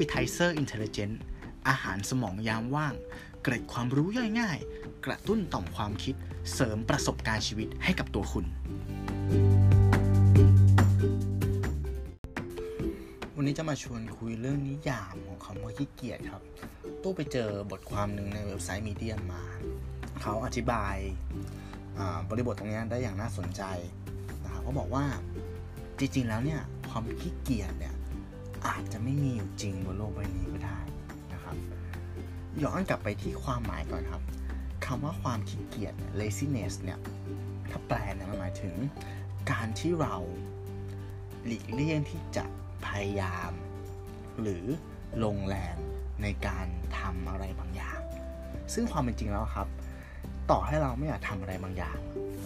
Appetizer Intelligent อาหารสมองยามว่าง เกร็ดความรู้ย่อยง่าย กระตุ้นต่อมความคิด เสริมประสบการณ์ชีวิตให้กับตัวคุณ วันนี้จะมาชวนคุยเรื่องนิยามของคำว่าขี้เกียจครับ ตู้ไปเจอบทความหนึ่งในเว็บไซต์มีเดียมา เขาอธิบายบริบทตรงนี้ได้อย่างน่าสนใจนะครับเขาบอกว่าจริงๆแล้วเนี่ยความขี้เกียจเนี่ย อาจจะไม่มีอยู่จริงบนโลกใบนี้ก็ได้นะครับ ย้อนกลับไปที่ความหมายก่อนครับคำว่าความขี้เกียจ laziness เนี่ยถ้าแปลเนี่ยมันหมายถึง การที่เราหลีกเลี่ยงที่จะพยายาม หรือลงแรงในการทำอะไรบางอย่าง ซึ่งความเป็นจริงแล้วครับ ต่อให้เราไม่อยากทำอะไรบางอย่าง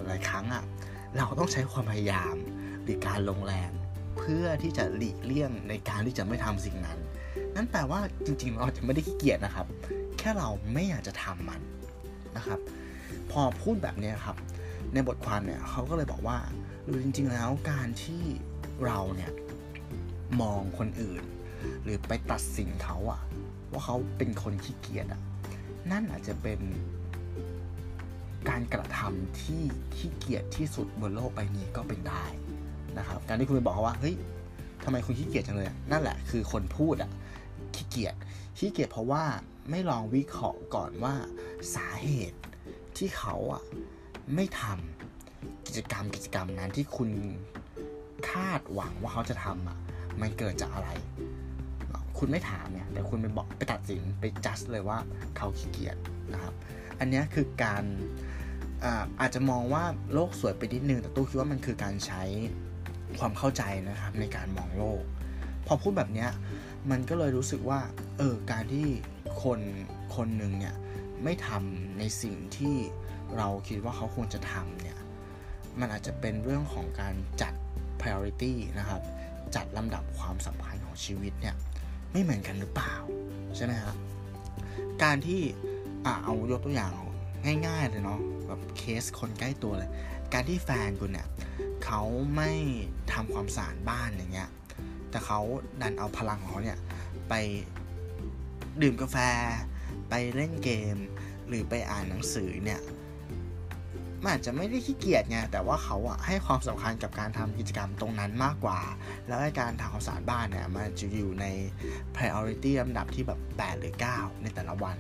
หลายครั้งอะ่ะเราต้องใช้ความพยายามหรือการลงแรง เพื่อที่จะหลีกเลี่ยงในการที่จะไม่ทำสิ่งนั้น นั่นแปลว่าจริงๆเราจะไม่ได้ขี้เกียจนะครับ แค่เราไม่อยากจะทำมันนะครับ พอพูดแบบนี้ครับ ในบทความเนี่ยเขาก็เลยบอกว่าหรือจริง ๆ แล้วการที่เราเนี่ยมองคนอื่น หรือไปตัดสินเขาอะว่าเขาเป็นคนขี้เกียจอะนั่นอาจจะเป็นการกระทำที่ขี้เกียจที่สุดบนโลกใบนี้ก็เป็นได้ นะครับ การที่คุณไปบอกว่า เฮ้ยทำไมคุณขี้เกียจจังเลย นั่นแหละคือคนพูดอะขี้เกียจ ขี้เกียจเพราะว่าไม่ลองวิเคราะห์ก่อนว่าสาเหตุที่เขาอะไม่ทำกิจกรรมกิจกรรมนั้นที่คุณคาดหวังว่าเขาจะทำอะมันเกิดจากอะไร คุณไม่ถามเนี่ยแต่คุณไปบอกไปตัดสินไปจัดเลยว่าเขาขี้เกียจนะครับ อันนี้คือการอาจจะมองว่าโลกสวยไปนิดนึงแต่ตู้คิดว่ามันคือการใช้ ความเข้าใจนะครับในการมองโลก พอพูดแบบนี้มันก็เลยรู้สึกว่าเออการที่คนคนหนึ่งเนี่ยไม่ทำในสิ่งที่เราคิดว่าเขาควรจะทำเนี่ยมันอาจจะเป็นเรื่องของการจัด priority นะครับ จัดลำดับความสำคัญของชีวิตเนี่ยไม่เหมือนกันหรือเปล่า ใช่ไหมครับการที่อ่าเอายกตัวอย่างง่าย ๆ เลยเนาะแบบเคสคนใกล้ตัวเลย การที่แฟนคุณเนี่ย เขาไม่ทำความสะอาดบ้านอย่างเงี้ย แต่เขาดันเอาพลังของเขาเนี่ยไปดื่มกาแฟ ไปเล่นเกม หรือไปอ่านหนังสือเนี่ยมันอาจจะไม่ได้ขี้เกียจไงแต่ว่าเขาอะให้ความสำคัญกับการทำกิจกรรมตรงนั้นมากกว่า แล้วการทำความสะอาดบ้านเนี่ยมันจะอยู่ใน priority ลำดับที่แบบ8หรือ 9 ในแต่ละวัน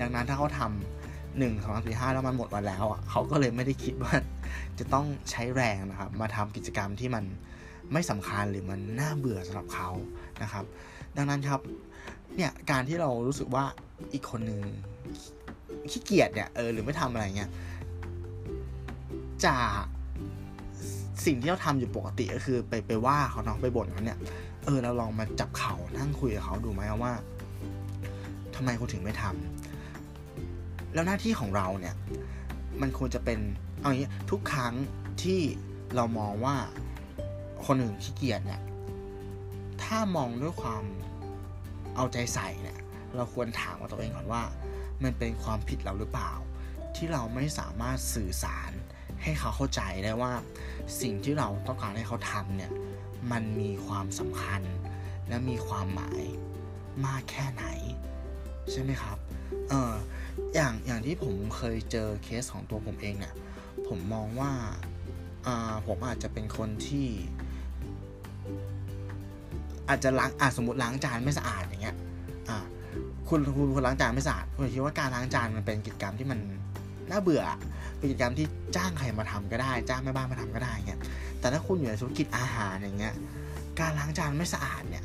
ดังนั้นถ้าเขาทำหนึ่งสองสามสี่ห้าแล้วมันหมดวันแล้วอะเขาก็เลยไม่ได้คิดว่า จะต้องใช้แรงนะครับ มาทำกิจกรรมที่มันไม่สำคัญหรือมันน่าเบื่อสำหรับเขานะครับ ดังนั้นครับเนี่ยการที่เรารู้สึกว่าอีกคนหนึ่งขี้เกียจเนี่ยเออหรือไม่ทำอะไรเงี้ยจากสิ่งที่เราทำอยู่ปกติก็คือไปไปว่าเขาเนาะไปบ่นเขาเนี่ยเออเราลองมาจับเขานั่งคุยกับเขาดูไหมว่าทำไมคุณถึงไม่ทำแล้วหน้าที่ของเราเนี่ย มันควรจะเป็น เอางี้ทุกครั้งที่เรามองว่าคนอื่นขี้เกียจเนี่ยถ้ามองด้วยความเอาใจใส่เนี่ย เราควรถามกับตัวเองก่อนว่า มันเป็นความผิดเราหรือเปล่า ที่เราไม่สามารถสื่อสารให้เขาเข้าใจได้ว่า สิ่งที่เราต้องการให้เขาทำเนี่ย มันมีความสำคัญและมีความหมายมากแค่ไหน ใช่ไหมครับ เอออย่างอย่างที่ผมเคยเจอเคสของตัวผมเองเนี่ย ผมมองว่าผมอาจจะเป็นคนที่ อาจจะล้างอาจสมมติล้างจานไม่สะอาดอย่างเงี้ยอ่าคุณคุณคุณล้างจานไม่สะอาดคุณคิดว่าการล้างจานมันเป็นกิจกรรมที่มันน่าเบื่อเป็นกิจกรรมที่จ้างใครมาทำก็ได้ จ้างแม่บ้านมาทำก็ได้เงี้ยแต่ถ้าคุณอยู่ในธุรกิจอาหารอย่างเงี้ย การล้างจานไม่สะอาดเนี่ย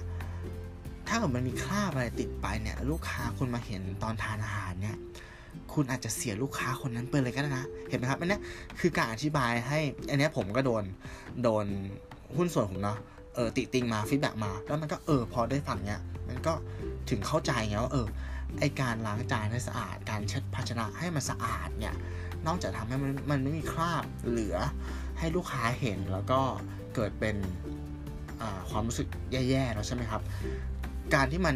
ถ้าเกิดมันมีคราบอะไรติดไปเนี่ย ลูกค้าคุณมาเห็นตอนทานอาหารเนี่ย คุณอาจจะเสียลูกค้าคนนั้นไปเลยก็ได้นะ เห็นไหมครับอันนี้คือการอธิบายให้ อันนี้ผมก็โดน โดนหุ้นส่วนผมเนาะ เออ ติติงมาฟีดแบ็มา แล้วมันก็เออ พอได้ฟังเนี้ย มันก็ถึงเข้าใจไงว่าเออ ไอการล้างจานให้สะอาด การเช็ดภาชนะให้มันสะอาดเนี่ย นอกจากทำให้มันมันไม่มีคราบเหลือให้ลูกค้าเห็นแล้วก็เกิดเป็นความรู้สึกแย่ๆแล้วใช่ไหมครับ การที่มัน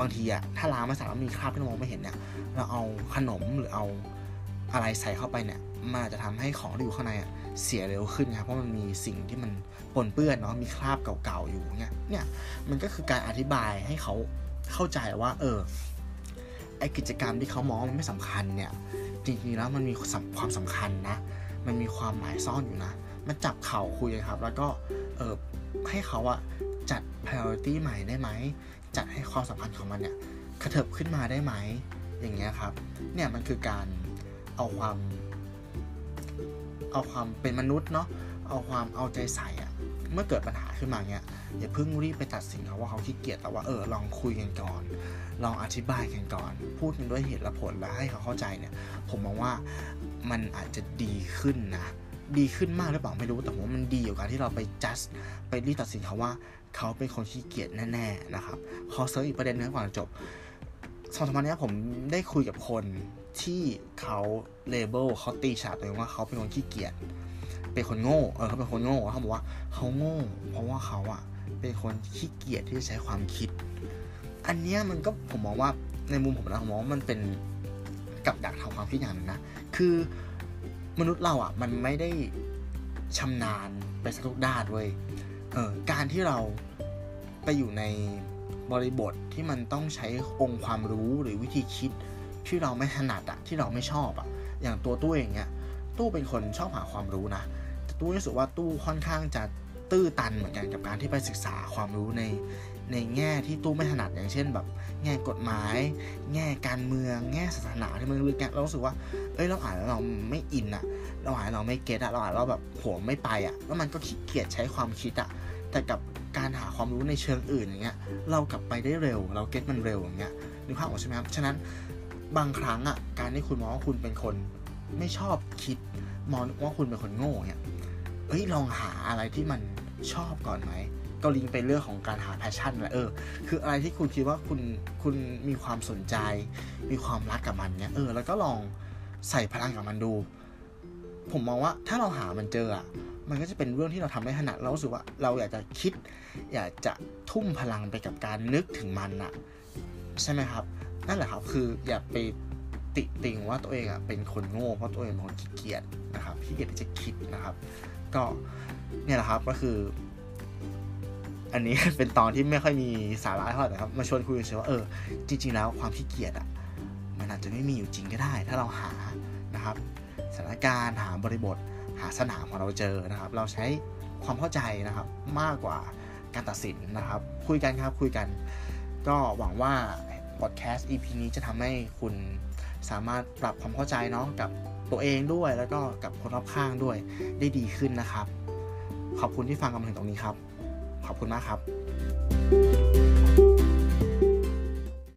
บางทีอะถ้าล้างไม่สะอาดมีคราบที่เรามองไม่เห็นเนี่ย เราเอาขนมหรือเอาอะไรใส่เข้าไปเนี่ยมันจะทำให้ของที่อยู่ข้างในอะเสียเร็วขึ้นครับเพราะมันมีสิ่งที่มันปนเปื้อนเนาะมีคราบเก่าๆอยู่เนี่ยเนี่ยมันก็คือการอธิบายให้เขาเข้าใจว่า เออไอกิจกรรมที่เขามองมันไม่สำคัญเนี่ย จริงๆแล้วมันมีความสำคัญนะ มันมีความหมายซ่อนอยู่นะมาจับเข่าคุยครับ แล้วก็เออให้เขาอะ priority ใหม่ได้ไหม จัดให้ความสำคัญของมันเนี่ยกระเถิบขึ้นมาได้ไหม อย่างเงี้ยครับ เนี่ยมันคือการเอาความ เอาความเป็นมนุษย์เนาะ เอาความเอาใจใส่อะเมื่อเกิดปัญหาขึ้นมาเนี่ยอย่าเพิ่งรีบไปตัดสินเขาว่าเขาขี้เกียจแต่ว่าเออลองคุยกันก่อน ลองอธิบายกันก่อน พูดกันด้วยเหตุและผลแล้วให้เขาเข้าใจเนี่ย ผมมองว่ามันอาจจะดีขึ้นนะ ดีขึ้นมากหรือเปล่าไม่รู้ แต่ว่ามันดีอยู่การที่เราไป just ไปรีตัดสินเขาว่า เขาเป็นคนขี้เกียจแน่ๆนะครับ ขอเสริมอีกประเด็นนึงก่อนจบสองสามวันนี้ผมได้คุยกับคนที่เขาเลเบลเขาตีฉาบตัวเองว่าเขาเป็นคนขี้เกียจเป็นคนโง่เออเขาเป็นคนโง่เขาบอกว่าเขาโง่เพราะว่าเขาอะเป็นคนขี้เกียจที่จะใช้ความคิด อันนี้มันก็ผมมองว่าในมุมผมนะผมมองว่ามันเป็นกับดักทางความคิดอย่างนึงนะ คือ มนุษย์เราอะ มันไม่ได้ชำนาญไปสทุกด้านเว้ยเออการที่เราไปอยู่ในบริบทที่มันต้องใช้องค์ความรู้หรือวิธีคิดที่เราไม่ถนัดอะที่เราไม่ชอบอะอย่างตัวตู้เองเนี่ยตู้เป็นคนชอบหาความรู้นะแต่ตู้รู้สึกว่าตู้ค่อนข้างจะตื้อตันเหมือนกันกับการที่ไปศึกษาความรู้ใน ในแง่ที่ตู้ไม่ถนัดอย่างเช่นแบบ แง่กฎหมาย แง่การเมือง แง่ศาสนาที่มันลึกแกเรารู้สึกว่าเอ้ยเราอ่านแล้วเราไม่ in อะเราอ่านเราไม่ get อะเราอ่านเราแบบหัวไม่ไปอะแล้วมันก็ขี้เกียจใช้ความคิดอะแต่กับการหาความรู้ในเชิงอื่นอย่างเงี้ยเรากลับไปได้เร็ว เรา get มันเร็วอย่างเงี้ยนึกภาพออกใช่ไหมครับฉะนั้นบางครั้งอะการที่คุณมองว่าคุณเป็นคนไม่ชอบคิดมองว่าคุณเป็นคนโง่เนี่ยเอ้ยลองหาอะไรที่มันชอบก่อนไหม ก็ลิงก์ไปเรื่องของการหา passion แหละเออ คืออะไรที่คุณคิดว่าคุณคุณมีความสนใจ มีความรักกับมันเนี่ยเออแล้วก็ลองใส่พลังกับมันดู ผมมองว่าถ้าเราหามันเจออะมันก็จะเป็นเรื่องที่เราทำได้ถนัดเราสึกว่าเราอยากจะคิด อยากจะทุ่มพลังไปกับการนึกถึงมันอะใช่ไหมครับ นั่นแหละครับคืออย่าไปติติงว่าตัวเองอะเป็นคนโง่เพราะตัวเองเป็นคนขี้เกียจนะครับขี้เกียจที่จะคิดนะครับ ก็เนี่ยแหละครับก็คือ อันนี้เป็นตอนที่ไม่ค่อยมีสาระเท่าไหร่ครับ มาชวนคุยเฉยว่าเออ จริง ๆ แล้วความขี้เกียจอะ มันอาจจะไม่มีอยู่จริงก็ได้ ถ้าเราหานะครับ สถานการณ์หาบริบท หาสนามของเราเจอนะครับ เราใช้ความเข้าใจนะครับ มากกว่าการตัดสินนะครับ คุยกันครับคุยกัน ก็หวังว่าพอดแคสต์ EP นี้จะทำให้คุณสามารถปรับความเข้าใจเนาะกับตัวเองด้วย แล้วก็กับคนรอบข้างด้วยได้ดีขึ้นนะครับ ขอบคุณที่ฟังกันถึงตรงนี้ครับ ขอบคุณมากครับ